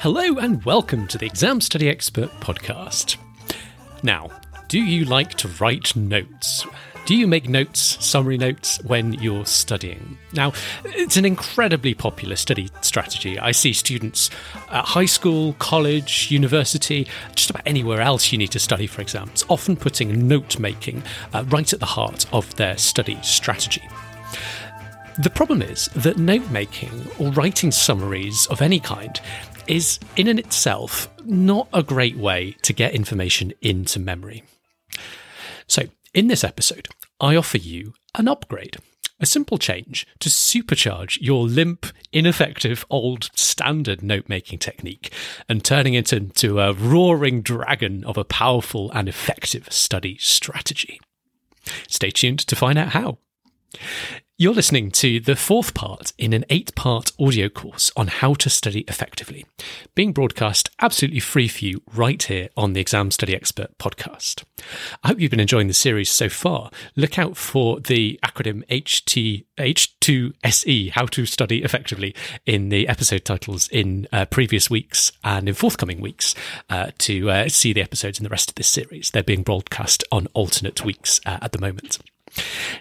Hello and welcome to the Exam Study Expert podcast. Now, do you like to write notes? Do you make notes, summary notes, when you're studying? Now, it's an incredibly popular study strategy. I see students at high school, college, university, just about anywhere else you need to study for exams, often putting note making uh, right at the heart of their study strategy. The problem is that note making or writing summaries of any kind is, in and itself, not a great way to get information into memory. So, in this episode, I offer you an upgrade, a simple change to supercharge your limp, ineffective, old standard note making technique and turning it into a roaring dragon of a powerful and effective study strategy. Stay tuned to find out how. You're listening to the fourth part in an eight part audio course on how to study effectively, being broadcast absolutely free for you right here on the Exam Study Expert podcast. I hope you've been enjoying the series so far. Look out for the acronym HT, H2SE, How to Study Effectively, in the episode titles in uh, previous weeks and in forthcoming weeks uh, to uh, see the episodes in the rest of this series. They're being broadcast on alternate weeks uh, at the moment.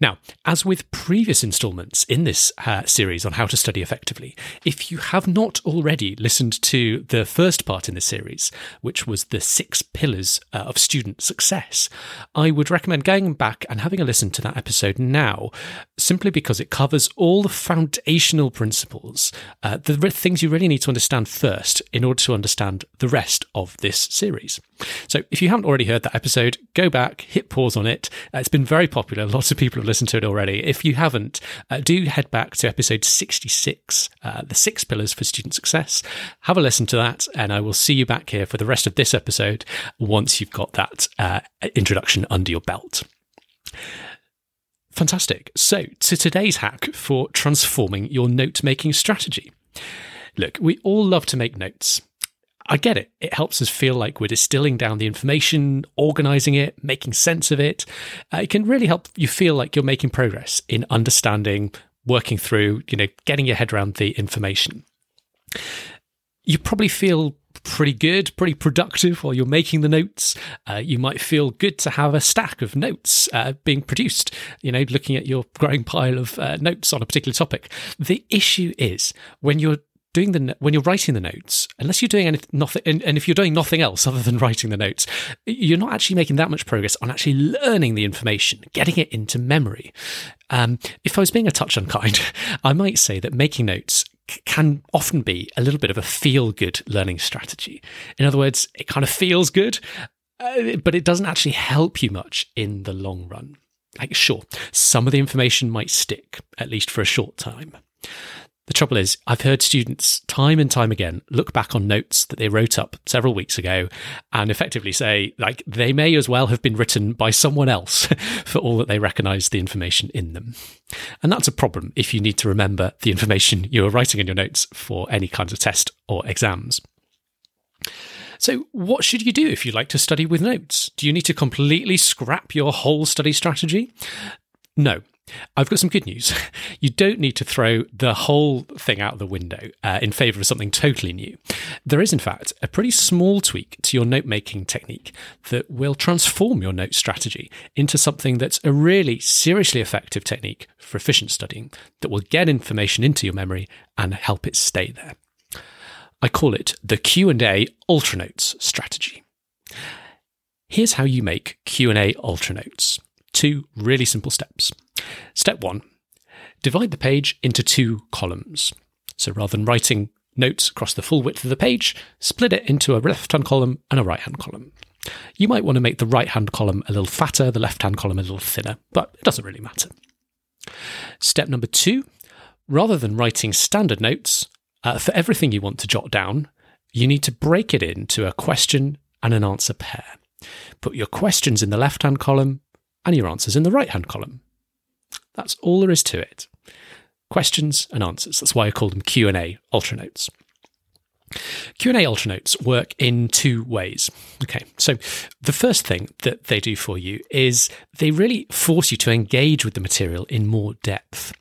Now, as with previous installments in this uh, series on how to study effectively, if you have not already listened to the first part in the series, which was the six pillars uh, of student success, I would recommend going back and having a listen to that episode now, simply because it covers all the foundational principles, uh, the things you really need to understand first in order to understand the rest of this series. So, if you haven't already heard that episode, go back, hit pause on it. Uh, it's been very popular lots of people have listened to it already. If you haven't, uh, do head back to episode 66, uh, the six pillars for student success. Have a listen to that, and I will see you back here for the rest of this episode once you've got that uh, introduction under your belt. Fantastic. So, to today's hack for transforming your note making strategy. Look, we all love to make notes. I get it. It helps us feel like we're distilling down the information, organizing it, making sense of it. Uh, it can really help you feel like you're making progress in understanding, working through, you know, getting your head around the information. You probably feel pretty good, pretty productive while you're making the notes. Uh, you might feel good to have a stack of notes uh, being produced, you know, looking at your growing pile of uh, notes on a particular topic. The issue is when you're doing the when you're writing the notes, unless you're doing anything, nothing, and, and, if you're doing nothing else other than writing the notes, you're not actually making that much progress on actually learning the information, getting it into memory. Um, if I was being a touch unkind, I might say that making notes can often be a little bit of a feel good learning strategy. In other words, it kind of feels good, uh, but it doesn't actually help you much in the long run. Like, sure, some of the information might stick, at least for a short time. The trouble is, I've heard students time and time again look back on notes that they wrote up several weeks ago and effectively say, like, they may as well have been written by someone else for all that they recognize the information in them. And that's a problem if you need to remember the information you are writing in your notes for any kinds of test or exams. So, what should you do if you like to study with notes? Do you need to completely scrap your whole study strategy? No, I've got some good news. You don't need to throw the whole thing out the window uh, in favor of something totally new. There is, in fact, a pretty small tweak to your note making technique that will transform your note strategy into something that's a really seriously effective technique for efficient studying that will get information into your memory and help it stay there. I call it the Q&A Ultranotes strategy. Here's how you make Q&A Ultranotes. Two really simple steps. Step one divide the page into two columns. So rather than writing notes across the full width of the page, split it into a left hand column and a right hand column. You might want to make the right hand column a little fatter, the left hand column a little thinner, but it doesn't really matter. Step number two rather than writing standard notes, uh, for everything you want to jot down, you need to break it into a question and an answer pair. Put your questions in the left hand column and your answers in the right hand column. That's all there is to it. Questions and answers. That's why I call them Q&A Ultranotes. Q&A Ultranotes work in two ways. Okay, so the first thing that they do for you is they really force you to engage with the material in more depth.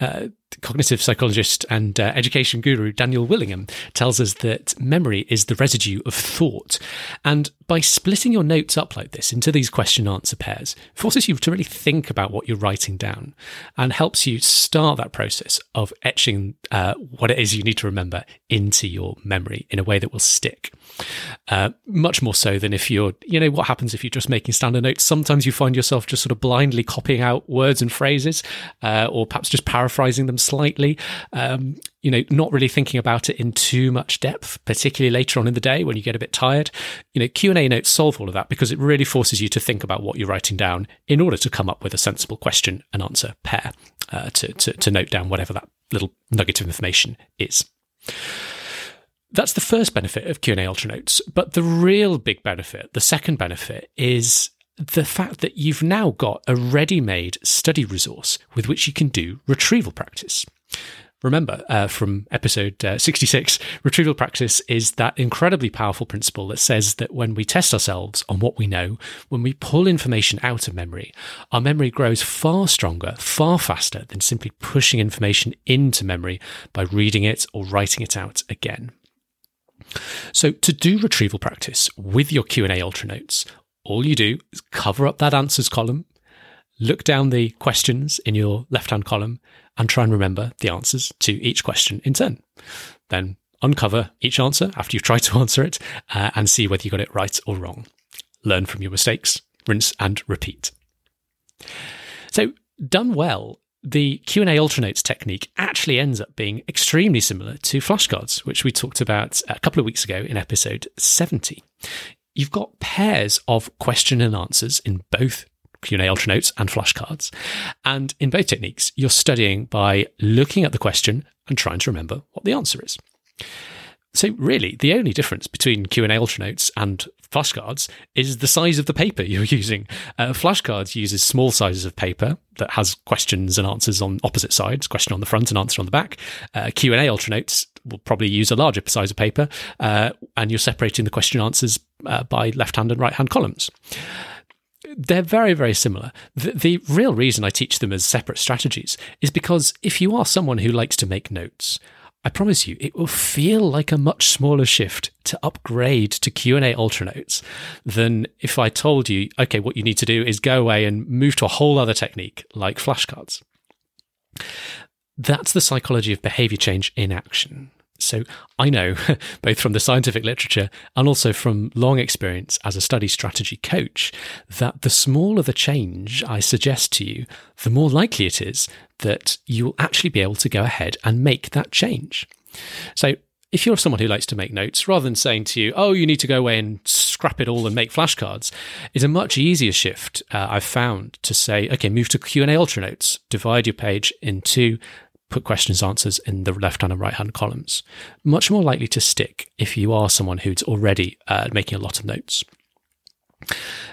Uh, cognitive psychologist and uh, education guru Daniel Willingham tells us that memory is the residue of thought. And by splitting your notes up like this into these question answer pairs, forces you to really think about what you're writing down and helps you start that process of etching uh, what it is you need to remember into your memory in a way that will stick. Uh, much more so than if you're, you know, what happens if you're just making standard notes? Sometimes you find yourself just sort of blindly copying out words and phrases, uh, or perhaps just paraphrasing them slightly. Um, you know, not really thinking about it in too much depth, particularly later on in the day when you get a bit tired. You know, Q and A notes solve all of that because it really forces you to think about what you're writing down in order to come up with a sensible question and answer pair uh, to, to to note down whatever that little nugget of information is. That's the first benefit of Q&A Ultranotes. But the real big benefit, the second benefit, is the fact that you've now got a ready-made study resource with which you can do retrieval practice. Remember uh, from episode uh, 66, retrieval practice is that incredibly powerful principle that says that when we test ourselves on what we know, when we pull information out of memory, our memory grows far stronger, far faster than simply pushing information into memory by reading it or writing it out again. So to do retrieval practice with your Q&A Ultranotes, all you do is cover up that answers column, look down the questions in your left-hand column and try and remember the answers to each question in turn. Then uncover each answer after you've tried to answer it uh, and see whether you got it right or wrong. Learn from your mistakes, rinse and repeat. So, done well, the Q&A Ultranotes technique actually ends up being extremely similar to flashcards, which we talked about a couple of weeks ago in episode 70. You've got pairs of question and answers in both Q&A Ultranotes and flashcards. And in both techniques, you're studying by looking at the question and trying to remember what the answer is. So really, the only difference between Q&A Ultranotes and flashcards is the size of the paper you're using. Uh, flashcards uses small sizes of paper that has questions and answers on opposite sides, question on the front and answer on the back. Uh, Q&A Ultranotes will probably use a larger size of paper, uh, and you're separating the question answers uh, by left-hand and right-hand columns they're very, very similar. The, the, real reason I teach them as separate strategies is because if you are someone who likes to make notes, I promise you, it will feel like a much smaller shift to upgrade to Q&A Ultranotes than if I told you, okay, what you need to do is go away and move to a whole other technique like flashcards. That's the psychology of behavior change in action. So I know, both from the scientific literature and also from long experience as a study strategy coach, that the smaller the change I suggest to you, the more likely it is that you will actually be able to go ahead and make that change. So if you're someone who likes to make notes, rather than saying to you, oh, you need to go away and scrap it all and make flashcards, is a much easier shift uh, I've found to say, okay, move to Q&A Ultranotes, divide your page into put questions answers in the left hand and right hand columns. Much more likely to stick if you are someone who's already uh, making a lot of notes.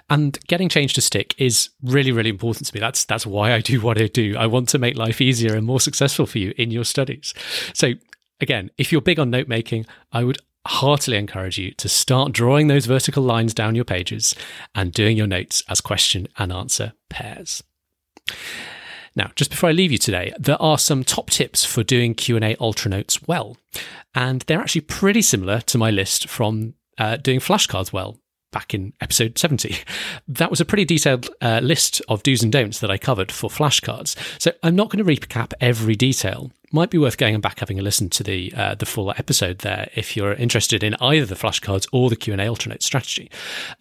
And getting change to stick is really, really important to me. That's that's why I do what I do. I want to make life easier and more successful for you in your studies. So again, if you're big on note making, I would heartily encourage you to start drawing those vertical lines down your pages and doing your notes as question and answer pairs. Now, just before I leave you today, there are some top tips for doing Q&A ultra notes well, and they're actually pretty similar to my list from uh, doing flashcards well back in episode 70. That was a pretty detailed uh, list of do's and don'ts that I covered for flashcards. So I'm not going to recap every detail. Might be worth going back having a listen to the uh, the full episode there if you're interested in either the flashcards or the Q and A Ultranote strategy.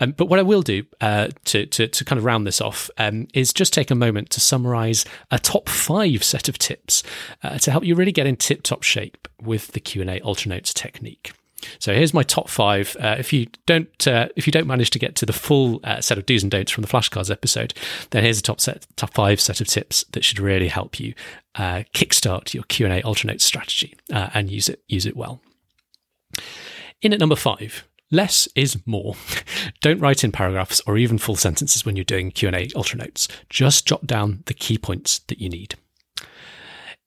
Um, but what I will do uh, to, to, to kind of round this off um, is just take a moment to summarize a top five set of tips uh, to help you really get in tip top shape with the Q and A Ultranotes technique. So here's my top five. Uh, if you don't, uh, if you don't manage to get to the full uh, set of do's and don'ts from the flashcards episode, then here's a top set, top five set of tips that should really help you uh, kickstart your Q and A Ultranote strategy uh, and use it use it well. In at number five, less is more. Don't write in paragraphs or even full sentences when you're doing Q&A ultra notes. Just jot down the key points that you need.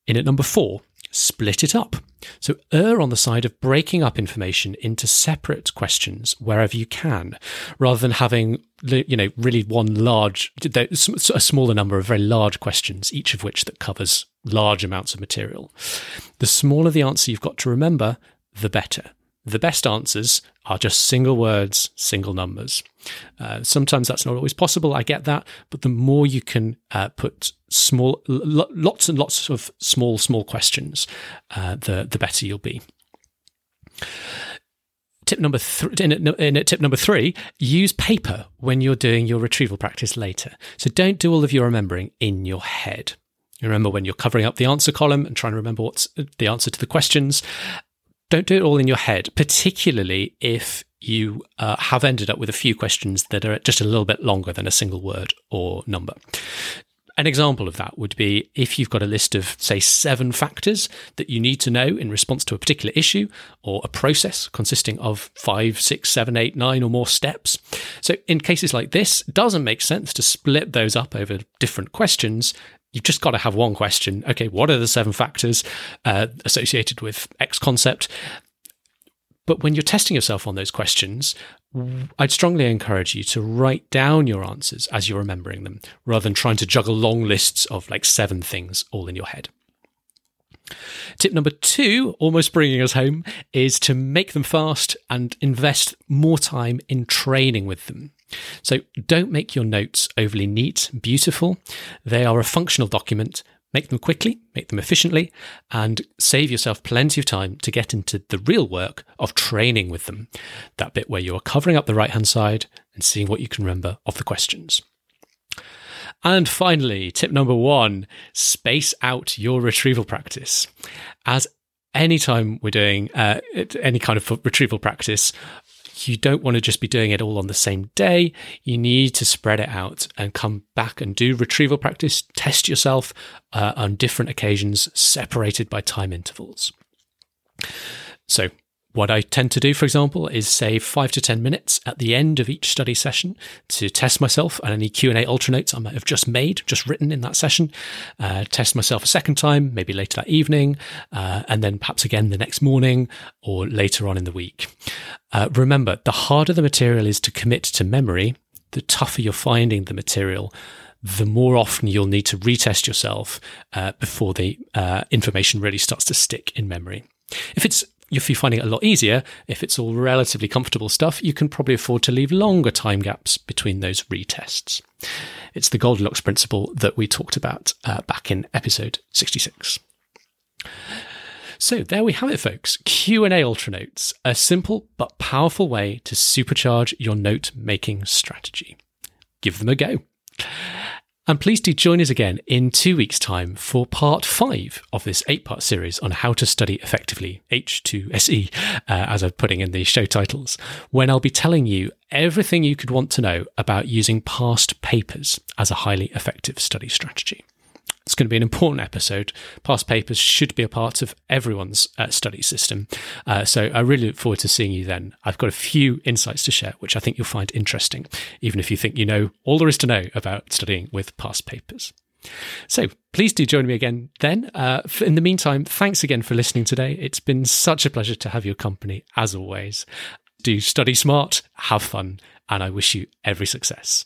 In at number four, split it up. So err on the side of breaking up information into separate questions wherever you can, rather than having you know really one large a smaller number of very large questions, each of which that covers large amounts of material. The smaller the answer you've got to remember, the better. The best answers are just single words, single numbers. Uh, sometimes that's not always possible. I get that, but the more you can uh, put small, lots and lots of small, small questions, uh, the the better you'll be. Tip number three. In, in tip number three, use paper when you're doing your retrieval practice later. So don't do all of your remembering in your head. Remember when you're covering up the answer column and trying to remember what's the answer to the questions. Don't do it all in your head, particularly if you uh, have ended up with a few questions that are just a little bit longer than a single word or number. An example of that would be if you've got a list of, say, seven factors that you need to know in response to a particular issue or a process consisting of five, six, seven, eight, nine, or more steps. So, in cases like this, doesn't make sense to split those up over different questions. You've just got to have one question. Okay, what are the seven factors uh, associated with X concept? But when you're testing yourself on those questions, I'd strongly encourage you to write down your answers as you're remembering them, rather than trying to juggle long lists of like seven things all in your head. Tip number two, almost bringing us home, is to make them fast and invest more time in training with them. So don't make your notes overly neat, beautiful. They are a functional document Make them quickly, make them efficiently, and save yourself plenty of time to get into the real work of training with them. That bit where you are covering up the right hand side and seeing what you can remember of the questions. And finally, tip number one space out your retrieval practice. As anytime we're doing uh, any kind of retrieval practice, you don't want to just be doing it all on the same day. You need to spread it out and come back and do retrieval practice, test yourself uh, on different occasions, separated by time intervals. So, what I tend to do, for example, is save five to 10 minutes at the end of each study session to test myself and any Q&A ultra notes I might have just made, just written in that session, uh, test myself a second time, maybe later that evening, uh, and then perhaps again the next morning or later on in the week. Uh, remember, the harder the material is to commit to memory, the tougher you're finding the material the more often you'll need to retest yourself uh, before the uh, information really starts to stick in memory. If it's if you're finding it a lot easier, if it's all relatively comfortable stuff, you can probably afford to leave longer time gaps between those retests. It's the Goldilocks principle that we talked about uh, back in episode 66. So there we have it, folks. Q&A Ultra Notes, a simple but powerful way to supercharge your note-making strategy. Give them a go. And please do join us again in two weeks' time for part five of this eight part series on how to study effectively, H2SE, uh, as I'm putting in the show titles, when I'll be telling you everything you could want to know about using past papers as a highly effective study strategy. It's going to be an important episode. Past papers should be a part of everyone's uh, study system. Uh, so I really look forward to seeing you then. I've got a few insights to share, which I think you'll find interesting, even if you think you know all there is to know about studying with past papers. So please do join me again then. Uh, in the meantime, thanks again for listening today. It's been such a pleasure to have your company, as always. Do study smart, have fun, and I wish you every success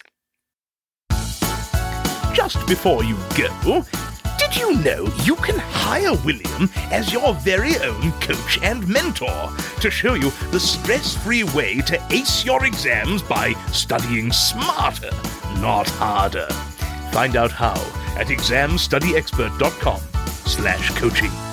just before you go, did you know you can hire William as your very own coach and mentor to show you the stress free way to ace your exams by studying smarter, not harder? Find out how at examstudyexpert.com slash coaching.